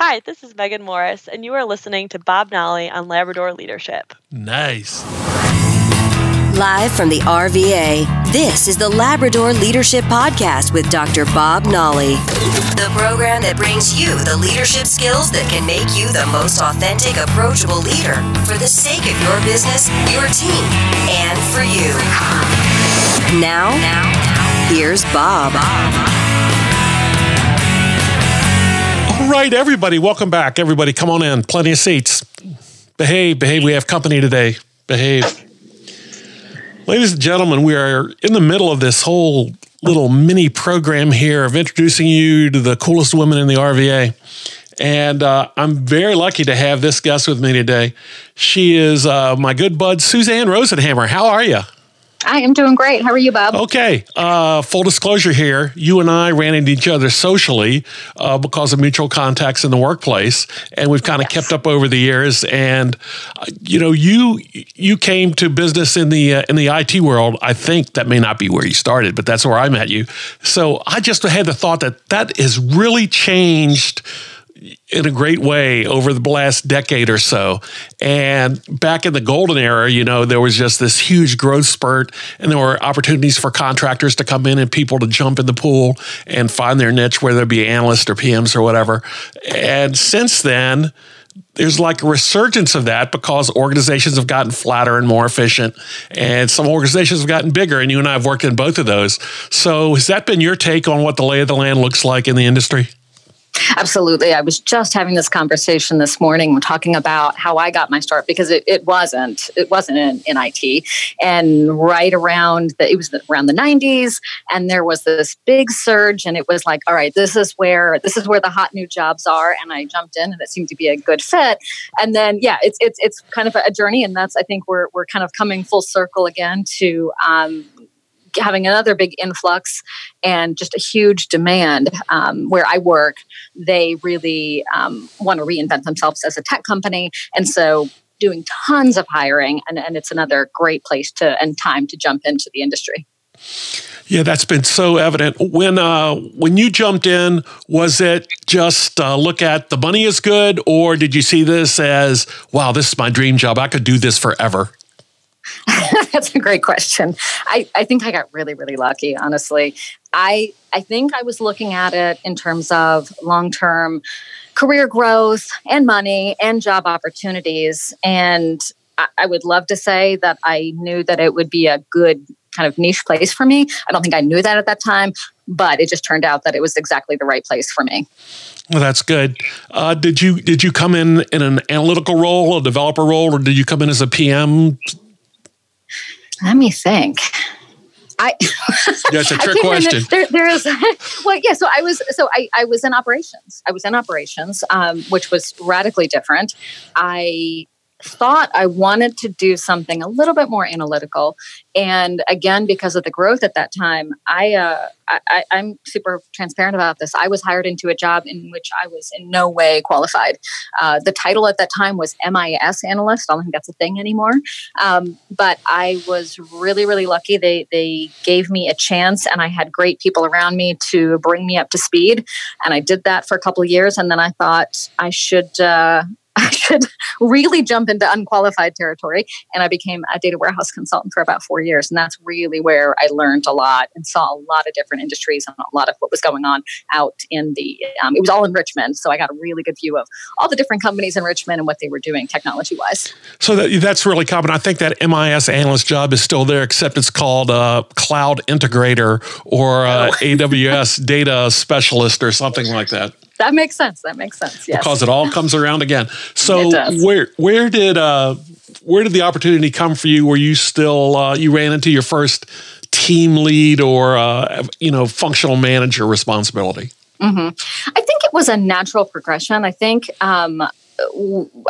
Hi, this is Megan Morris, and you are listening to Bob Nolly on Labrador Leadership. Nice. Live from the RVA, this is the Labrador Leadership Podcast with Dr. Bob Nolly. The program that brings you the leadership skills that can make you the most authentic, approachable leader for the sake of your business, your team, and for you. Now, now here's Bob. Right, everybody, welcome back. Everybody, come on in. Plenty of seats. Behave, behave. We have company today. Behave. Ladies and gentlemen, we are in the middle of this whole little mini program here of introducing you to the coolest women in the RVA. And uh, I'm very lucky to have this guest with me today. She is uh, my good bud, Suzanne Rosenhammer. How are you? I am doing great. How are you, Bob? Okay. Uh, full disclosure here you and I ran into each other socially uh, because of mutual contacts in the workplace, and we've kind of yes. kept up over the years. And uh, you know, you you came to business in the uh, in the IT world. I think that may not be where you started, but that's where I met you. So I just had the thought that that has really changed in a great way over the last decade or so. And back in the golden era, you know, there was just this huge growth spurt, and there were opportunities for contractors to come in and people to jump in the pool and find their niche, whether it be analysts or PMs or whatever. And since then, there's like a resurgence of that because organizations have gotten flatter and more efficient, and some organizations have gotten bigger. And you and I have worked in both of those. So, has that been your take on what the lay of the land looks like in the industry? Absolutely. I was just having this conversation this morning talking about how I got my start because it, it wasn't it wasn't in, in IT. And right around the it was around the 90s and there was this big surge and it was like, all right, this is where this is where the hot new jobs are. And I jumped in and it seemed to be a good fit. And then yeah, it's it's it's kind of a journey and that's I think we're we're kind of coming full circle again to um, having another big influx and just a huge demand um, where I work. They really um, want to reinvent themselves as a tech company. And so doing tons of hiring and, and it's another great place to and time to jump into the industry. Yeah, that's been so evident. When uh, when you jumped in, was it just uh, look at the money is good, or did you see this as wow, this is my dream job? I could do this forever. That's a great question. I, I think I got really, really lucky, honestly. I I think I was looking at it in terms of long term career growth and money and job opportunities. And I, I would love to say that I knew that it would be a good kind of niche place for me. I don't think I knew that at that time, but it just turned out that it was exactly the right place for me. Well, that's good. Uh, did you did you come in in an analytical role, a developer role, or did you come in as a PM? Let me think. I that's a trick question. There, there is well, yeah. So I was so I, I was in operations. I was in operations, um, which was radically different. I thought I wanted to do something a little bit more analytical. And again, because of the growth at that time, I, uh, I, am super transparent about this. I was hired into a job in which I was in no way qualified. Uh, the title at that time was MIS analyst. I don't think that's a thing anymore. Um, but I was really, really lucky. They, they gave me a chance, and I had great people around me to bring me up to speed. And I did that for a couple of years. And then I thought I should. Uh, I should really jump into unqualified territory. And I became a data warehouse consultant for about four years. And that's really where I learned a lot and saw a lot of different industries and a lot of what was going on out in the, um, it was all in Richmond. So I got a really good view of all the different companies in Richmond and what they were doing technology wise. So that, that's really common. I think that MIS analyst job is still there, except it's called a cloud integrator or uh, AWS data specialist or something like that that makes sense. That makes sense. Yes. Because it all comes around again. So where where did uh, where did the opportunity come for you? Where you still uh, you ran into your first team lead or uh, you know functional manager responsibility? Mm-hmm. I think it was a natural progression. I think. Um,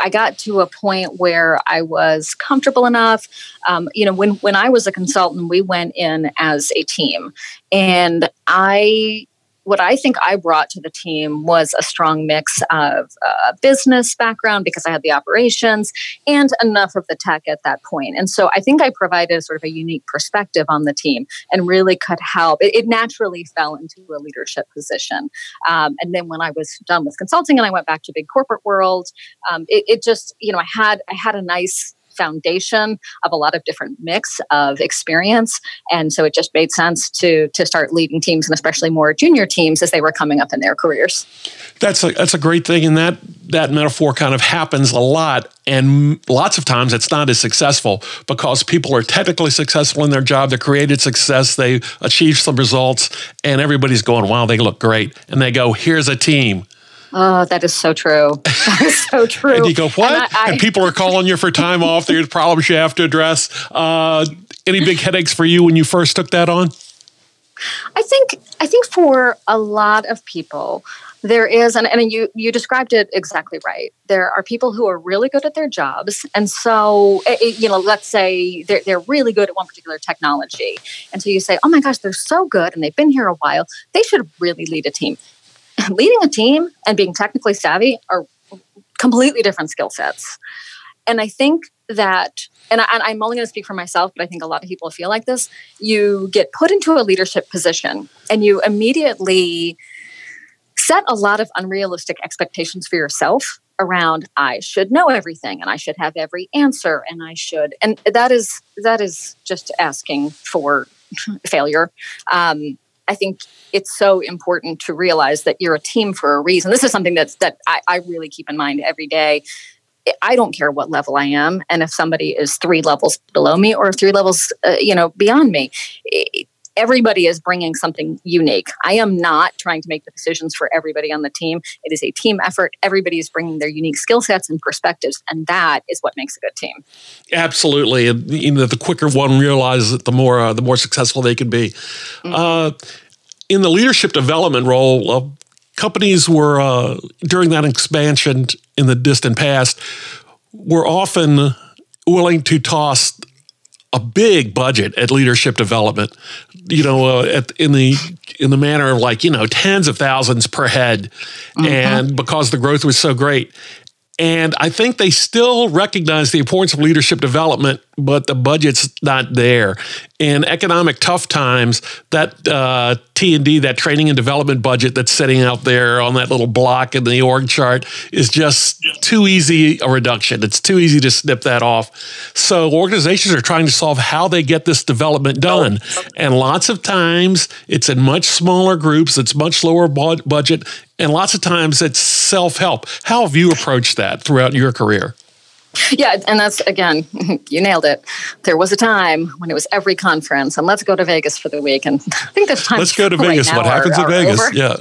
I got to a point where I was comfortable enough. Um, you know, when when I was a consultant, we went in as a team, and I what I think I brought to the team was a strong mix of uh, business background because I had the operations and enough of the tech at that point. And so I think I provided sort of a unique perspective on the team and really could help. It, it naturally fell into a leadership position. Um, and then when I was done with consulting and I went back to big corporate world, um, it, it just, you know, I had I had a nice foundation of a lot of different mix of experience. And so it just made sense to to start leading teams and especially more junior teams as they were coming up in their careers. That's a that's a great thing. And that that metaphor kind of happens a lot. And lots of times it's not as successful because people are technically successful in their job. They created success. They achieved some results and everybody's going wow they look great. And they go here's a team Oh, that is so true. That is so true. and you go, what? And, I, I, and, people are calling you for time off. There's problems you have to address. Uh, any big headaches for you when you first took that on? I think I think for a lot of people, there is, and, and you you described it exactly right. There are people who are really good at their jobs, and so it, eh, eh, you know, let's say they're they're really good at one particular technology, and so you say, oh my gosh, they're so good, and they've been here a while. They should really lead a team leading a team and being technically savvy are completely different skill sets. And I think that, and, I, am only going to speak for myself, but I think a lot of people feel like this. You get put into a leadership position and you immediately set a lot of unrealistic expectations for yourself around I should know everything and I should have every answer and I should and that is that is just asking for failure. Um, I think it's so important to realize that you're a team for a reason. This is something that's that I, I really keep in mind every day. I don't care what level I am, and if somebody is three levels below me or three levels, uh, you know, beyond me, everybody is bringing something unique. I am not trying to make the decisions for everybody on the team. It is a team effort. Everybody is bringing their unique skill sets and perspectives, and that is what makes a good team. Absolutely, and you know, the quicker one realizes it, the more uh, the more successful they can be. Mm-hmm. Uh, in the leadership development role, uh, companies were uh, during that expansion in the distant past were often willing to toss a big budget at leadership development, you know, uh, at, in the in the manner of like you know tens of thousands per head, mm-hmm. and because the growth was so great, and I think they still recognize the importance of leadership development, but the budget's not there. In economic tough times, that uh, T and D, that training and development budget that's sitting out there on that little block in the org chart, is just too easy a reduction. It's too easy to snip that off. So organizations are trying to solve how they get this development done, and lots of times it's in much smaller groups. It's much lower budget, and lots of times it's self help. How have you approached that throughout your career? Yeah, and that's again, you nailed it. There was a time when it was every conference, and let's go to Vegas for the week. And I think there's time. Let's go to Vegas. what happens are, in Vegas? Over. Yeah,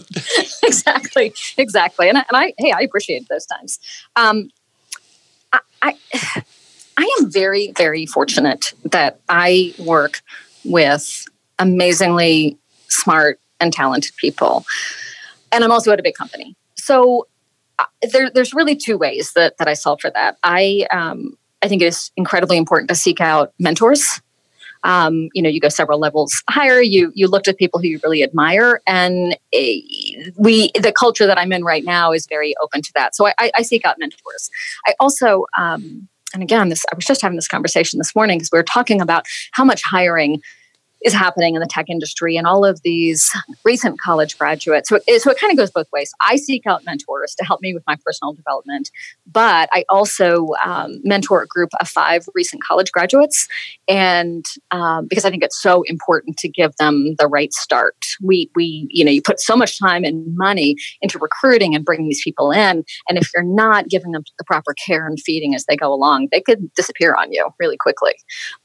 exactly, exactly. And I, and I, hey, I appreciate those times. Um, I, I, I am very, very fortunate that I work with amazingly smart and talented people and I'm also at a big company. So there, there's really two ways that, that I solve for that. I, um, I think it is incredibly important to seek out mentors. Um, you know, you go several levels higher. You you looked at people who you really admire, and eh, we the culture that I'm in right now is very open to that. So I, I, I seek out mentors. I also, um, and again, this I was just having this conversation this morning because we were talking about how much hiring is happening in the tech industry and all of these recent college graduates. So it, so it kind of goes both ways. I seek out mentors to help me with my personal development, but I also um, mentor a group of five recent college graduates, and um, because I think it's so important to give them the right start. We we you know you put so much time and money into recruiting and bringing these people in, and if you're not giving them the proper care and feeding as they go along, they could disappear on you really quickly,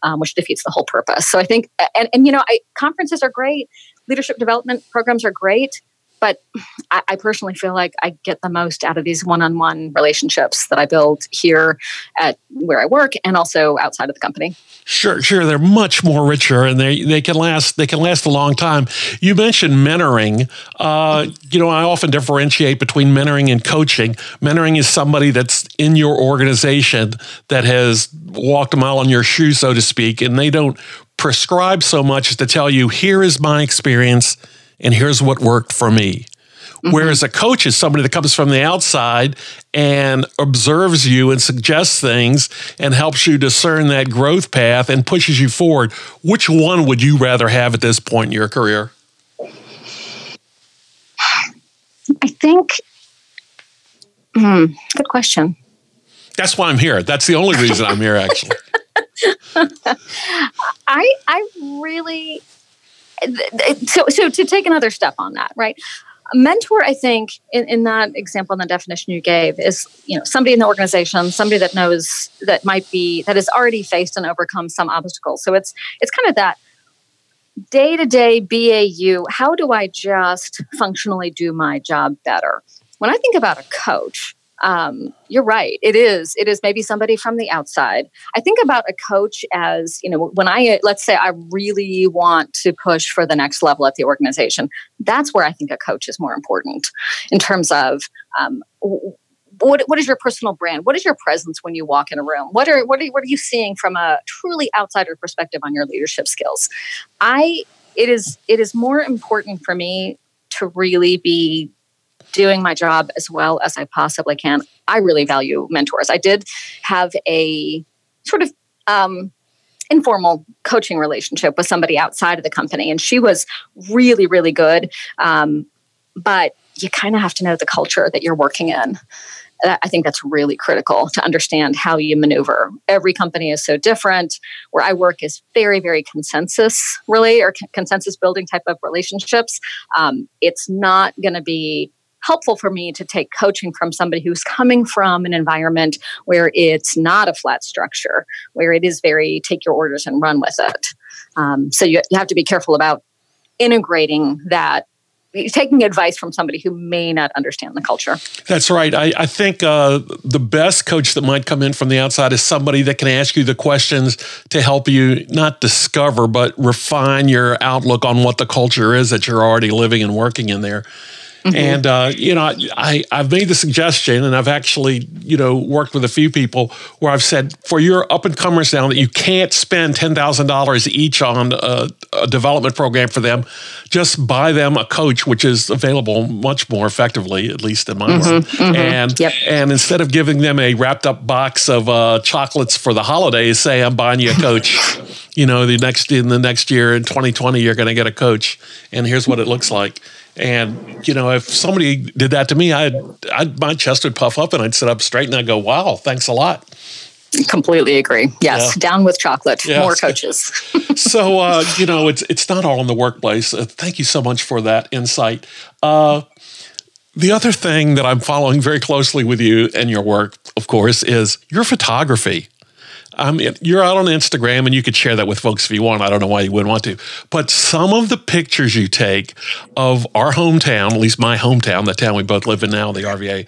um, which defeats the whole purpose. So I think and, and you know, I, conferences are great, leadership development programs are great, but I, I, personally feel like I get the most out of these one-on-one relationships that I build here at where I work and also outside of the company. Sure, sure. They're much more richer, and they they can last they can last a long time. You mentioned mentoring. Uh, you know, I often differentiate between mentoring and coaching. Mentoring is somebody that's in your organization that has walked a mile in your shoes, so to speak, and they don't prescribe so much as to tell you, here is my experience and here's what worked for me. Mm-hmm. Whereas a coach is somebody that comes from the outside and observes you and suggests things and helps you discern that growth path and pushes you forward. Which one would you rather have at this point in your career? I think, hmm, good question. That's why I'm here. That's the only reason I'm here, actually. I I really so so to take another step on that, right? A mentor, I think, in, in that example and the definition you gave, is you know somebody in the organization, somebody that knows that might be that has already faced and overcome some obstacles. So it's it's kind of that day to day BAU. How do I just functionally do my job better? When I think about a coach, um, you're right. It is. It is maybe somebody from the outside. I think about a coach as, you know, when I, let's say I really want to push for the next level at the organization, that's where I think a coach is more important in terms of, um, what, what is your personal brand? What is your presence when you walk in a room? What are, what are, what are you seeing from a truly outsider perspective on your leadership skills? I, it is, it is more important for me to really be doing my job as well as I possibly can. I really value mentors. I did have a sort of um, informal coaching relationship with somebody outside of the company, and she was really, really good. Um, but you kind of have to know the culture that you're working in. I think that's really critical to understand how you maneuver. Every company is so different. Where I work is very, very consensus really or consensus building type of relationships. Um, it's not going to be helpful for me to take coaching from somebody who's coming from an environment where it's not a flat structure, where it is very take your orders and run with it. Um, so you, you have to be careful about integrating that taking advice from somebody who may not understand the culture. That's right. I, I think uh, the best coach that might come in from the outside is somebody that can ask you the questions to help you not discover, but refine your outlook on what the culture is that you're already living and working in there. Mm-hmm. And, uh, you know, I, I've made the suggestion and I've actually, you know, worked with a few people where I've said for your up and comers now that you can't spend $10,000 each on a, a, development program for them, just buy them a coach, which is available much more effectively, at least in my mm-hmm, world. Mm-hmm. And, yep. and instead of giving them a wrapped up box of uh, chocolates for the holidays, say, I'm buying you a coach. you know, the next in the next year in 2020, you're going to get a coach, and here's what it looks like. And you know, if somebody did that to me, I'd, I'd my chest would puff up and I'd sit up straight and I'd go, "Wow, thanks a lot." Completely agree. Yes, yeah. down with chocolate. Yes. More coaches. so uh, you know, it's it's not all in the workplace. Uh, thank you so much for that insight. Uh, the other thing that I'm following very closely with you and your work, of course, is your photography. I mean, you're out on Instagram and you could share that with folks if you want. I don't know why you wouldn't want to. But some of the pictures you take of our hometown, at least my hometown, the town we both live in now, the RVA,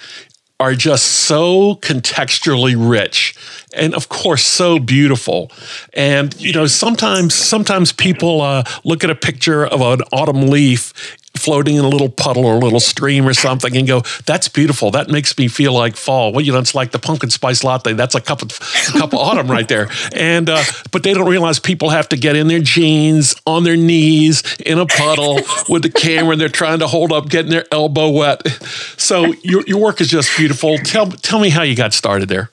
are just so contextually rich and of course so beautiful and you know sometimes sometimes people uh, look at a picture of an autumn leaf floating in a little puddle or a little stream or something and go, that's beautiful. That makes me feel like fall. Well, you know, it's like the pumpkin spice latte. That's a cup of, a cup of autumn right there. And, uh, but they don't realize people have to get in their jeans, on their knees, in a puddle with the camera and they're trying to hold up, getting their elbow wet. So your, your work is just beautiful. Tell, tell me how you got started there.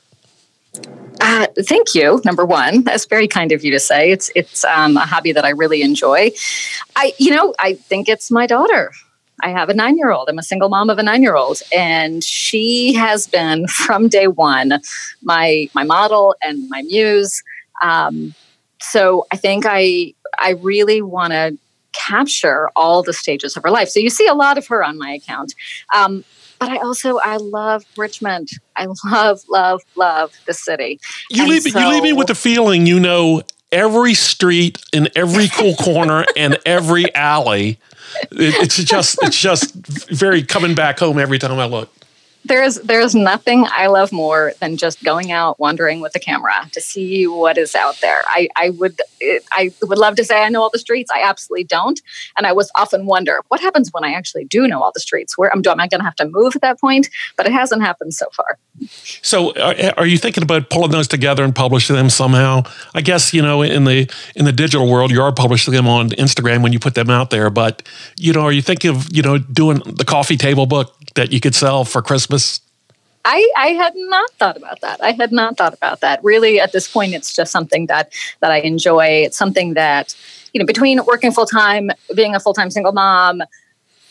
Uh, thank you. Number one, that's very kind of you to say. It's it's um, a hobby that I really enjoy. I, you know, I think it's my daughter. I have a nine year old. I'm a single mom of a nine year old, and she has been from day one my my model and my muse. Um, so I think I I really want to capture all the stages of her life. So you see a lot of her on my account. Um, but I also I love Richmond. I love, love, love the city. You leave so, you leave me with the feeling you know every street in every cool corner and every alley. It, it's just it's just very coming back home every time I look. There's there's nothing I love more than just going out wandering with the camera to see what is out there. I I would I would love to say I know all the streets. I absolutely don't, and I was often wonder what happens when I actually do know all the streets. Where I'm am I going to have to move at that point? But it hasn't happened so far. So, are, are you thinking about pulling those together and publishing them somehow? I guess you know in the in the digital world, you are publishing them on Instagram when you put them out there. But you know, are you thinking of you know doing the coffee table book that you could sell for Christmas? I, I had not thought about that. I had not thought about that. Really, at this point, it's just something that that I enjoy. It's something that you know, between working full time, being a full time single mom,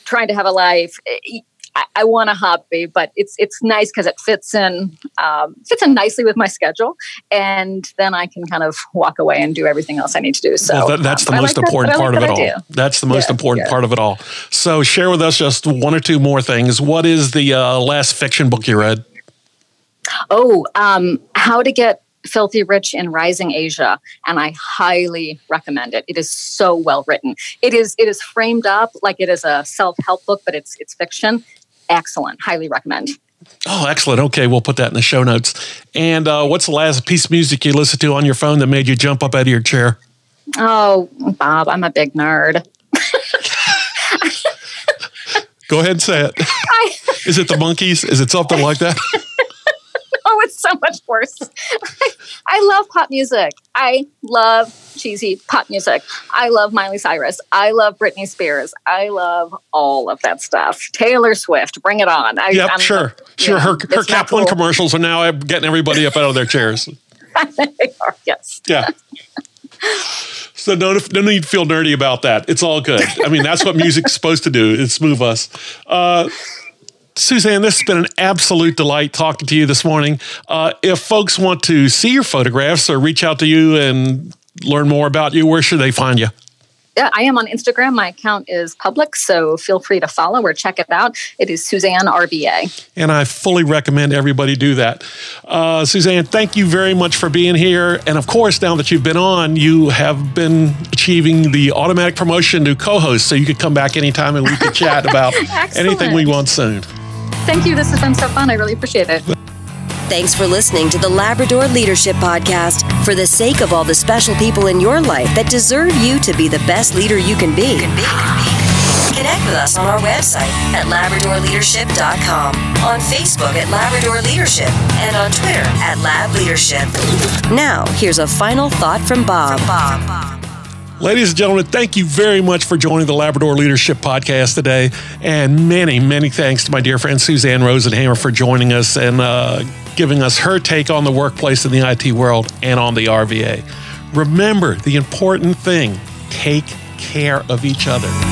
trying to have a life, eh, I, I want a hobby, but it's it's nice because it fits in um, fits in nicely with my schedule, and then I can kind of walk away and do everything else I need to do. So well, that, that's um, the most like important that, part like of it all. That's the most yeah, important yeah. part of it all. So share with us just one or two more things. What is the uh, last fiction book you read? Oh, um, how to get Filthy Rich in Rising Asia, and I highly recommend it. It is so well written. It is it is framed up like it is a self help book, but it's it's fiction excellent. Highly recommend. Oh, excellent. Okay, we'll put that in the show notes. And uh, what's the last piece of music you listened to on your phone that made you jump up out of your chair? Oh, Bob, I'm a big nerd. Go ahead and say it. I, Is it the Monkees? Is it something like that? it's so much worse. I love pop music. I love cheesy pop music. I love Miley Cyrus. I love Britney Spears. I love all of that stuff. Taylor Swift, bring it on. I, yep, I'm, sure. Sure. Know, her her Kaplan cool. commercials are now getting everybody up out of their chairs. they are, yes. Yeah. So no, no need to feel nerdy about that. It's all good. I mean, that's what music's supposed to do. It's move us. Uh, Suzanne, this has been an absolute delight talking to you this morning. Uh, if folks want to see your photographs or reach out to you and learn more about you, where should they find you? Yeah, I am on Instagram. My account is public, so feel free to follow or check it out. It is Suzanne RVA. And I fully recommend everybody do that. Uh, Suzanne, thank you very much for being here. And of course, now that you've been on, you have been achieving the automatic promotion to co host, so you could come back anytime and we could chat about anything we want soon. Thank you. This has been so fun. I really appreciate it. Thanks for listening to the Labrador Leadership Podcast. For the sake of all the special people in your life that deserve you to be the best leader you can be, connect with us on our website at labradorleadership.com, on Facebook at Labrador Leadership, and on Twitter at Lab Leadership. Now, here's a final thought from Bob. From Bob. Ladies and gentlemen, thank you very much for joining the Labrador Leadership Podcast today. And many, many thanks to my dear friend Suzanne Rosenhammer for joining us and uh, giving us her take on the workplace in the IT world and on the RVA. Remember the important thing take care of each other.